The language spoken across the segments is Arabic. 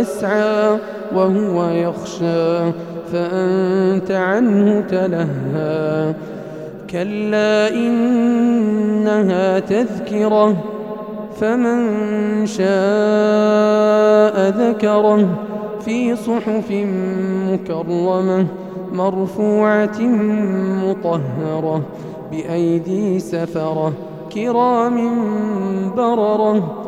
يسعى وهو يخشى فأنت عنه تلهى. كلا إنها تذكرة فمن شاء ذكره. في صحف مكرمة مرفوعة مطهرة بأيدي سفرة كرام بررة.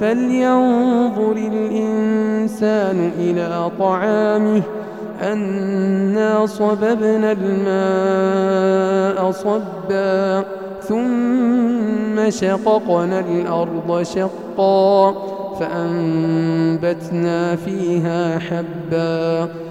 فلينظر الإنسان إلى طعامه أنا صببنا الماء صبا ثم شققنا الأرض شقا فأنبتنا فيها حبا